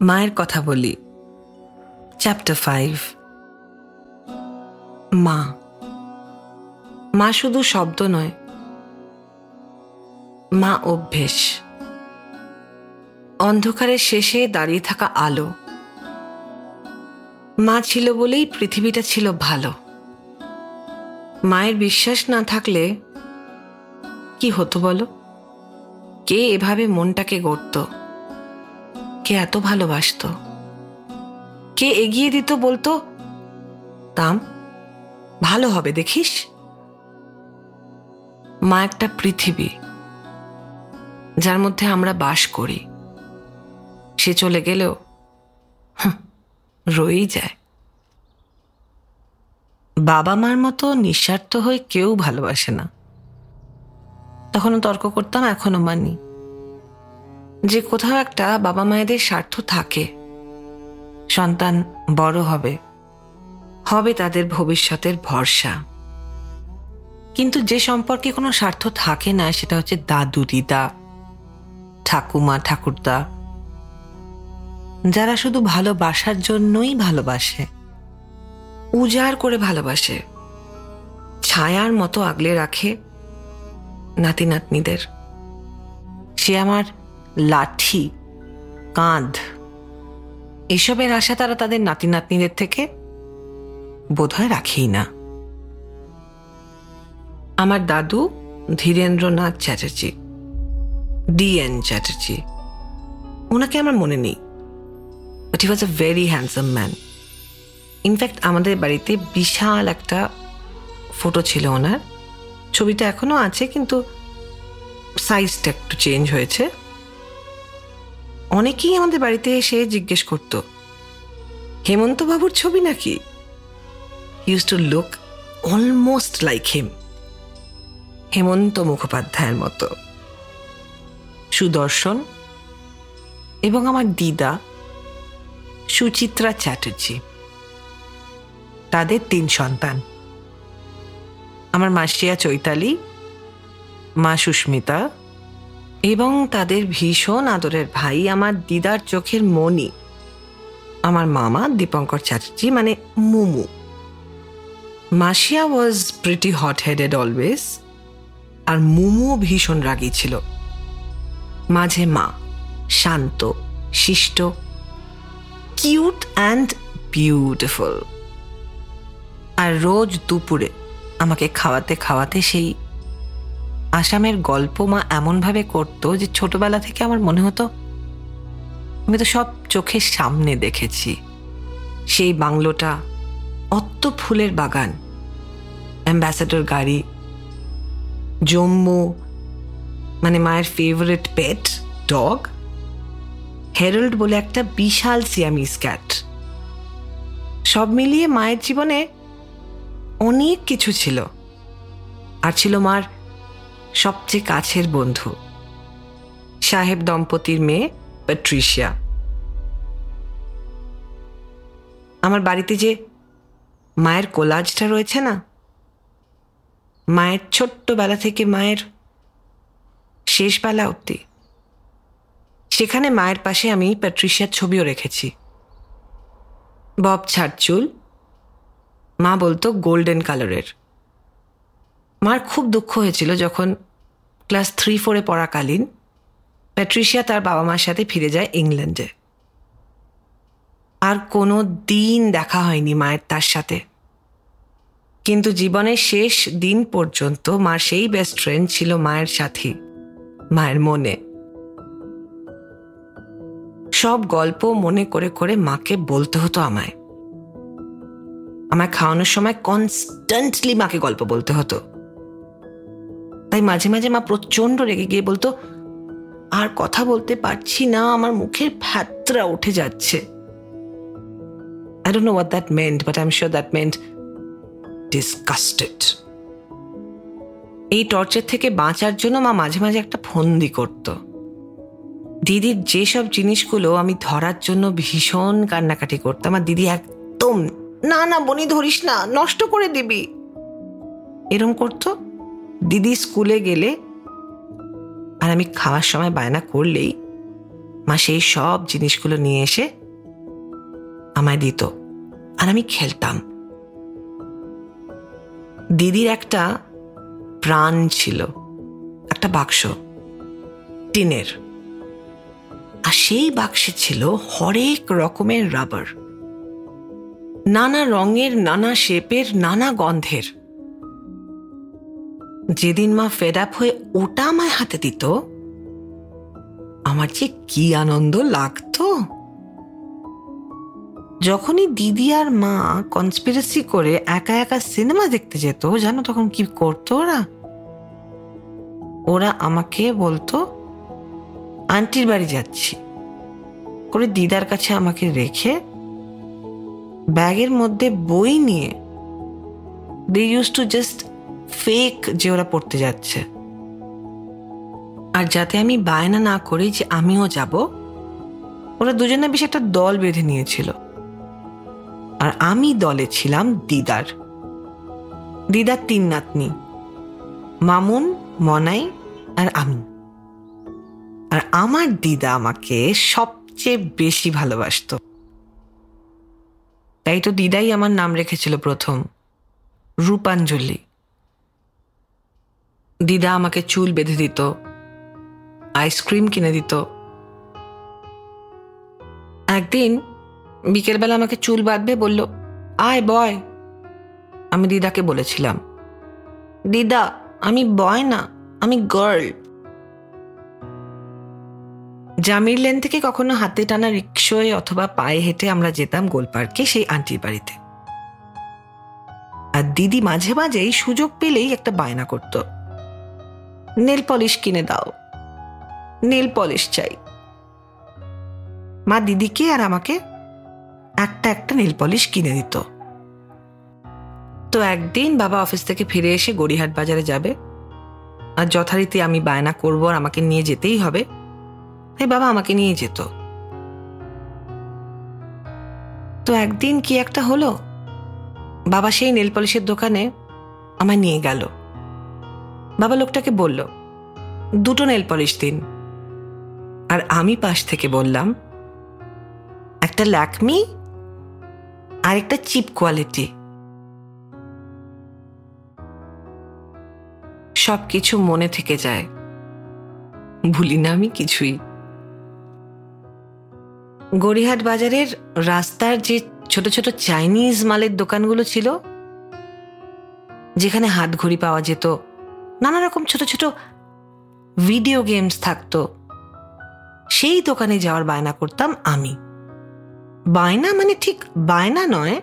মায়ের কথা বলি। চ্যাপ্টার ফাইভ মা। মা শুধু শব্দ নয়, মা অভ্যেস। অন্ধকারের শেষে দাঁড়িয়ে থাকা আলো। মা ছিল বলেই পৃথিবীটা ছিল ভালো। মায়ের বিশ্বাস না থাকলে কি হতো বলো? কে এভাবে মনটাকে গড়ত? কে এত ভালোবাসত। কে এগিয়ে দিত বলতো তাম ভালো হবে, দেখিস? মা একটা পৃথিবী, যার মধ্যে আমরা বাস করি। সে চলে গেলেও রয়েই যায়। বাবা মার মতো নিঃস্বার্থ হয়ে কেউ ভালোবাসে না। তখনও তর্ক করতাম এখনও মানি। যে কোথাও একটা বাবা মায়েদের স্বার্থ থাকে। সন্তান বড় হবে। হবে তাদের ভবিষ্যতের ভরসা। কিন্তু যে সম্পর্কে কোনো স্বার্থ থাকে না, সেটা হচ্ছে দাদু, দিদা, ঠাকুমা, ঠাকুরদা। যারা শুধু ভালোবাসার জন্যই ভালোবাসে, উজাড় করে ভালোবাসে, ছায়ার মতো আগলে রাখে নাতি নাতনিদের সে আমার লাঠি, কাঁধ, এসবের আশা তারা তাদের নাতি নাতনিদের থেকে বোধহয় রাখেই না। আমার দাদু ধীরেন্দ্রনাথ চ্যাটার্জি ডি এন চ্যাটার্জি, ওনাকে আমার মনে নেই। But he was a very handsome man in fact আমাদের বাড়িতে বিশাল একটা ফটো ছিল ওনার। ছবিটা এখনও আছে, কিন্তু সাইজটা একটু চেঞ্জ হয়েছে। অনেকেই আমাদের বাড়িতে এসে জিজ্ঞেস করতো হেমন্ত বাবুর ছবি নাকি? Use to look almost like him Hemanta মুখোপাধ্যায়ের মতো। সুদর্শন এবং আমার দিদা সুচিত্রা চ্যাটার্জি, তাদের তিন সন্তান। আমার মাসিয়া চৈতালি, মা সুস্মিতা এবং তাদের ভীষণ আদরের ভাই আমার দিদার চোখের মণি। আমার মামা দীপঙ্কর চ্যাটার্জি মানে Mumu. Masia was pretty hot headed always আর মুমু ভীষণ রাগী ছিল। মাঝে মা, শান্ত, শিষ্ট কিউট অ্যান্ড বিউটিফুল আর রোজ দুপুরে আমাকে খাওয়াতে খাওয়াতে সেই আসামের গল্প মা এমনভাবে করতো যে ছোটবেলা থেকে আমার মনে হতো, আমি তো সব চোখের সামনে দেখেছি। সেই বাংলোটা অত্ত ফুলের বাগান, অ্যাম্বাসাডর গাড়ি, জম্মু মানে মায়ের ফেভারিট পেট ডগ হেরল্ড বলে একটা বিশাল সিয়ামিস ক্যাট সব মিলিয়ে মায়ের জীবনে অনেক কিছু ছিল। আর ছিল মার সবচেয়ে কাছের বন্ধু। সাহেব দম্পতির মেয়ে প্যাট্রিশিয়া আমার বাড়িতে যে মায়ের কোলাজটা রয়েছে না? মায়ের ছোট্টবেলা থেকে মায়ের শেষ বেলা অব্দি সেখানে মায়ের পাশে আমি প্যাট্রিশিয়ার ছবিও রেখেছি। বব ছাড় চুল মা বলতো গোল্ডেন কালারের। মার খুব দুঃখ হয়েছিল যখন ক্লাস থ্রি, ফোরে পড়াকালীন প্যাট্রিশিয়া তার বাবা মার সাথে ফিরে যায় ইংল্যান্ডে। আর কোনো দিন দেখা হয়নি মায়ের তার সাথে। কিন্তু জীবনের শেষ দিন পর্যন্ত মার সেই বেস্ট ফ্রেন্ড ছিল মায়ের সাথী, মায়ের মনে। সব গল্প মনে করে করে মাকে বলতে হতো আমায়। আমায় খাওয়ানোর সময় কনস্ট্যান্টলি মাকে গল্প বলতে হতো। তাই মাঝে মাঝে মা প্রচণ্ড রেগে গিয়ে বলতো আর কথা বলতে পারছি না আমার মুখের ফ্যাতরা উঠে যাচ্ছে। I don't know what that meant, but I'm sure that meant disgusted. এই টর্চার থেকে বাঁচার জন্য মা মাঝে মাঝে একটা ফন্দি করত। দিদির যেসব জিনিসগুলো আমি ধরার জন্য ভীষণ কান্নাকাটি করতাম আর দিদি একদম না না বনি ধরিস না নষ্ট করে দিবি। এরম করতো। দিদি স্কুলে গেলে আর আমি খাওয়ার সময় বায়না করলেই মা সেই সব জিনিসগুলো নিয়ে এসে আমায় দিত আর আমি খেলতাম। দিদির একটা প্রাণ ছিল, একটা বাক্স, টিনের। আর সেই বাক্সে ছিল হরেক রকমের রাবার। নানা রঙের, নানা শেপের, নানা গন্ধের। যেদিন মা ফেড আপ হয়ে ওটা আমায় হাতে দিত, আমার যে কি আনন্দ লাগতো। যখনই দিদি আর মা কনস্পিরেসি করে একা একা সিনেমা দেখতে যেত, জানো তখন কি করতো ওরা? ওরা আমাকে বলতো, আন্টির বাড়ি যাচ্ছি। করে দিদার কাছে আমাকে রেখে ব্যাগের মধ্যে বই নিয়ে they use to just fake যে ওরা পড়তে যাচ্ছে। আর যাতে আমি বায়না না করি যে আমিও যাব, ওরা দুজনে বেশ একটা দল বেঁধে নিয়েছিল। আর আমি দলে ছিলাম দিদার। দিদার তিন নাতনি, মামুন, মনাই আর আমি। আর আমার দিদা আমাকে সবচেয়ে বেশি ভালোবাসত। তাই তো দিদাই আমার নাম রেখেছিল প্রথম, রূপাঞ্জলি। দিদা আমাকে চুল বেঁধে দিত আইসক্রিম কিনে দিত। একদিন বিকেলবেলা আমাকে চুল বাঁধবে বলল, আয় বয়। আমি দিদাকে বলেছিলাম, দিদা, আমি বয় না, আমি গার্ল জামির লেন থেকে কখনো হাতে টানা রিক্সোয় অথবা পায়ে হেঁটে আমরা যেতাম গোলপার্কে সেই আন্টির বাড়িতে। আর দিদি মাঝে মাঝেই সুযোগ পেলেই একটা বায়না করত। নেল পলিশ কিনে দাও। নেল পলিশ চাই। মা দিদিকে আর আমাকে একটা একটা নেল পলিশ কিনে দিত। তো একদিন বাবা অফিস থেকে ফিরে এসে গড়িহাট বাজারে যাবে। আর যথারীতি আমি বায়না করব আর আমাকে নিয়ে যেতেই হবে। তাই বাবা আমাকে নিয়ে যেত। তো একদিন কি একটা হলো? বাবা সেই নেল পলিশের দোকানে আমায় নিয়ে গেল। বাবা লোকটাকে বলল, দুটো নেল পলিশ দিন। আর আমি পাশ থেকে বললাম, একটা ল্যাকমি আর একটা চিপ কোয়ালিটি। সব কিছু মনে থেকে যায়। ভুলি না আমি কিছুই। গড়িহাট বাজারের রাস্তার যে ছোট ছোট চাইনিজ মালের দোকানগুলো ছিল, যেখানে হাত ঘড়ি পাওয়া যেত নানা রকম ছোট ছোট ভিডিও গেমস থাকতো। সেই দোকানে যাওয়ার বায়না করতাম আমি। বায়না মানে ঠিক বায়না নয়,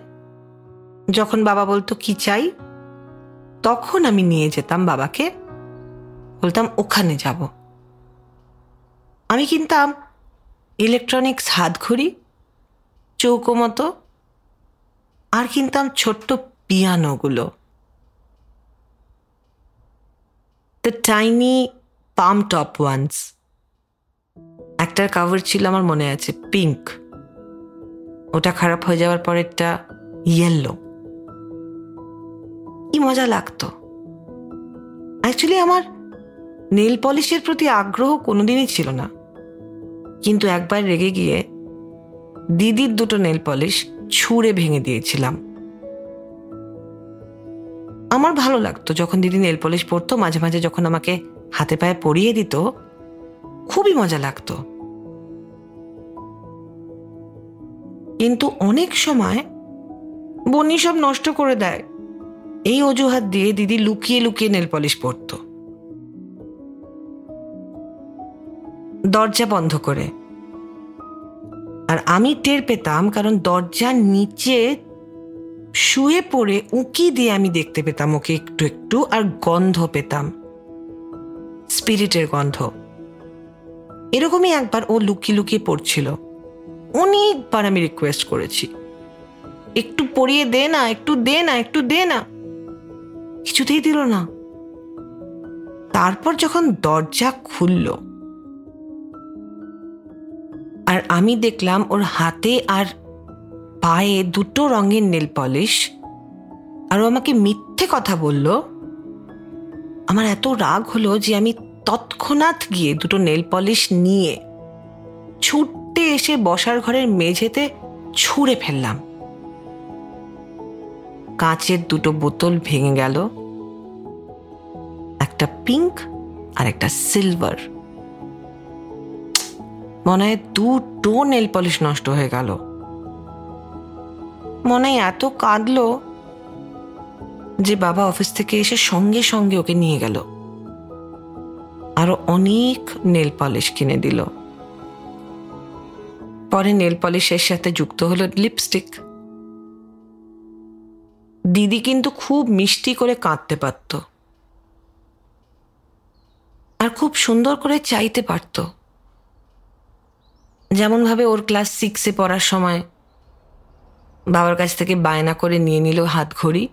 যখন বাবা বলতো, কি চাই? তখন আমি নিয়ে যেতাম বাবাকে, বলতাম, ওখানে যাব। আমি কিনতাম ইলেকট্রনিক্স হাতঘড়ি, চৌকো মতো, আর কিনতাম ছোট্ট পিয়ানোগুলো the tiny palm top ones একটার কাভার ছিল আমার মনে আছে পিঙ্ক ওটা খারাপ হয়ে যাওয়ার পরেরটা ইয়েলো কি মজা লাগতো। অ্যাকচুয়ালি আমার নেল পলিশের প্রতি আগ্রহ কোনোদিনই ছিল না। কিন্তু একবার রেগে গিয়ে দিদির দুটো নেল পলিশ ছুঁড়ে ভেঙে দিয়েছিলাম। আমার ভালো লাগতো যখন দিদি নেল পলিশ পরতো, মাঝে মাঝে যখন আমাকে হাতে পায়ে পরিয়ে দিত, খুবই মজা লাগতো। কিন্তু অনেক সময় বনি সব নষ্ট করে দেয়। এই অজুহাত দিয়ে দিদি লুকিয়ে লুকিয়ে নেল পলিশ পরত। দরজা বন্ধ করে। আর আমি টের পেতাম, কারণ দরজার নিচে শুয়ে পড়ে উঁকি দিয়ে আমি দেখতে পেতাম ওকে একটু একটু আর গন্ধ পেতাম। স্পিরিটের গন্ধ। এরকমই একবার ও লুকিয়ে লুকিয়ে পড়ছিল। অনেকবার আমি রিকোয়েস্ট করেছি। একটু পড়িয়ে দে না, একটু দে না, একটু দে না। কিছুতেই দিল না। তারপর যখন দরজা খুলল, আর আমি দেখলাম ওর হাতে আর পায়ে দুটো রঙের নেল পলিশ, আর আমাকে মিথ্যে কথা বলল। আমার এত রাগ হলো যে আমি তৎক্ষণাৎ গিয়ে দুটো নেল পলিশ নিয়ে ছুটতে এসে বসার ঘরের মেঝেতে ছুঁড়ে ফেললাম। কাঁচের দুটো বোতল ভেঙে গেল, একটা পিঙ্ক আর একটা সিলভার। মনে হয় দুটো নেল পলিশ নষ্ট হয়ে গেল। মনে এত কাঁদলো যে বাবা অফিস থেকে এসে সঙ্গে সঙ্গে ওকে নিয়ে গেল। আরও অনেক নেল পলিশ কিনে দিল। পরে নেল পলিশের সাথে যুক্ত হলো লিপস্টিক। দিদি কিন্তু খুব মিষ্টি করে কাঁদতে পারত। আর খুব সুন্দর করে চাইতে পারত। যেমনভাবে ওর ক্লাস সিক্সে পড়ার সময় বাবার কাছ থেকে বায়না করে নিয়ে নিল হাত ঘড়ি।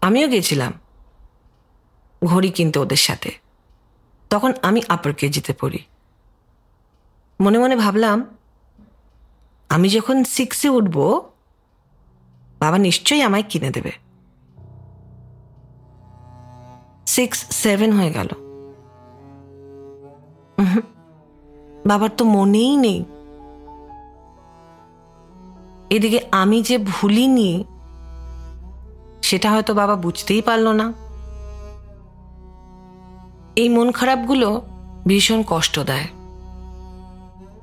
আমিও গেছিলাম ঘড়ি কিনতে ওদের সাথে। তখন আমি আপার কেজিতে পড়ি। মনে মনে ভাবলাম, আমি যখন সিক্সে উঠব, বাবা নিশ্চয়ই আমায় কিনে দেবে। সিক্স সেভেন হয়ে গেল। বাবার তো মনেই নেই। এদিকে আমি যে ভুলিনি, সেটা হয়তো বাবা বুঝতেই পারল না। এই মন খারাপগুলো ভীষণ কষ্ট দেয়।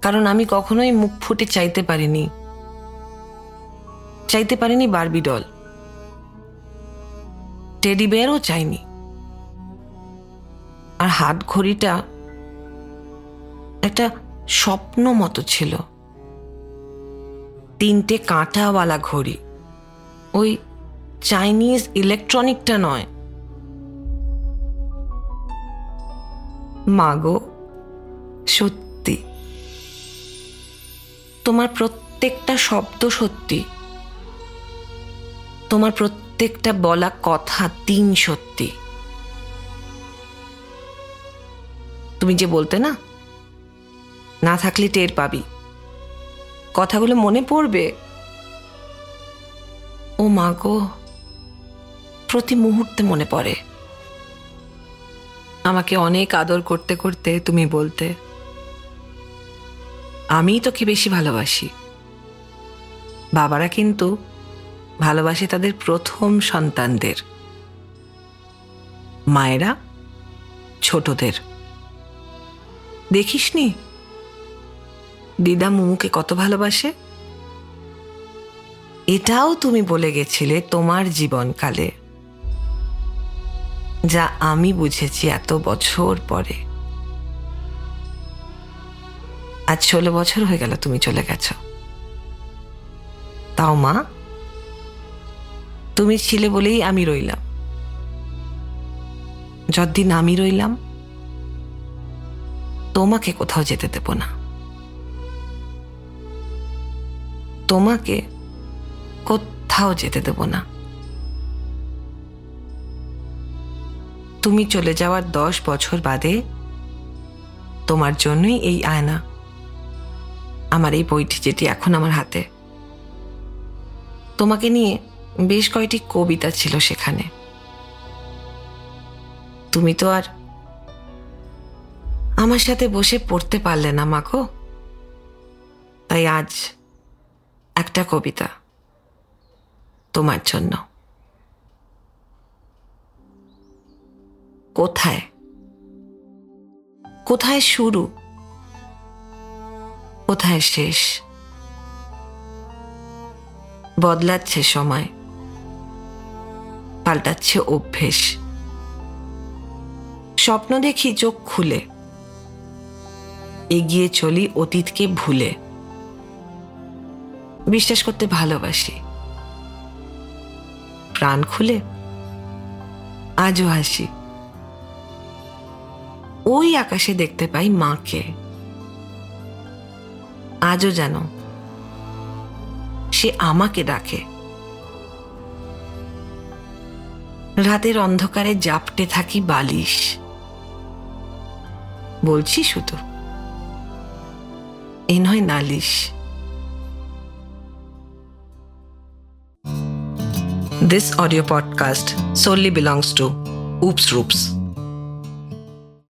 কারণ আমি কখনোই মুখ ফুটে চাইতে পারিনি। চাইতে পারিনি বারবি ডল। টেডি বেয়ারও চাইনি। আর হাত ঘড়িটা একটা স্বপ্ন মতো ছিল। তিনটে কাঁটাওয়ালা ঘড়ি। ওই চাইনিজ ইলেকট্রনিকটা নয়। মাগো, সত্যি। তোমার প্রত্যেকটা শব্দ সত্যি। তোমার প্রত্যেকটা বলা কথা তিন সত্যি। তুমি যে বলতে না না থাকলে টের পাবি। কথাগুলো মনে পড়বে? ও মা গো, প্রতি মুহূর্তে মনে পড়ে। আমাকে অনেক আদর করতে করতে তুমি বলতে, আমিই তোকে বেশি ভালোবাসি। বাবারা কিন্তু ভালোবাসে তাদের প্রথম সন্তানদের। মায়েরা ছোটদের। দেখিসনি? দিদা মুমুকে কত ভালোবাসে? এটাও তুমি বলে গেছিলে তোমার জীবনকালে, যা আমি বুঝেছি এত বছর পরে। আজ ষোলো বছর হয়ে গেল তুমি চলে গেছ। তাও মা, তুমি ছিলে বলেই আমি রইলাম। যতদিন আমি রইলাম, তোমাকে কোথাও যেতে দেব না। তোমাকে কোথাও যেতে দেব না। তুমি চলে যাওয়ার দশ বছর বাদে তোমার জন্যই এই আয়না। আমার এই বইটি যেটি এখন আমার হাতে। তোমাকে নিয়ে বেশ কয়টি কবিতা ছিল সেখানে। তুমি তো আর আমার সাথে বসে পড়তে পারলে না মাখো তাই আজ একটা কবিতা তোমার জন্য। কোথায়? কোথায় শুরু? কোথায় শেষ? বদলাচ্ছে সময়, পাল্টাচ্ছে অভ্যেস। স্বপ্ন দেখি চোখ খুলে, এগিয়ে চলি অতীতকে ভুলে। বিশ্বাস করতে ভালোবাসি। প্রাণ খুলে আজও হাসি। ওই আকাশে দেখতে পাই মাকে। আজও যেন সে আমাকে ডাকে। রাতের অন্ধকারে জাপটে থাকি বালিশ। বলছি শুধু, এ নয় নালিশ। This audio podcast solely belongs to Oops Roops.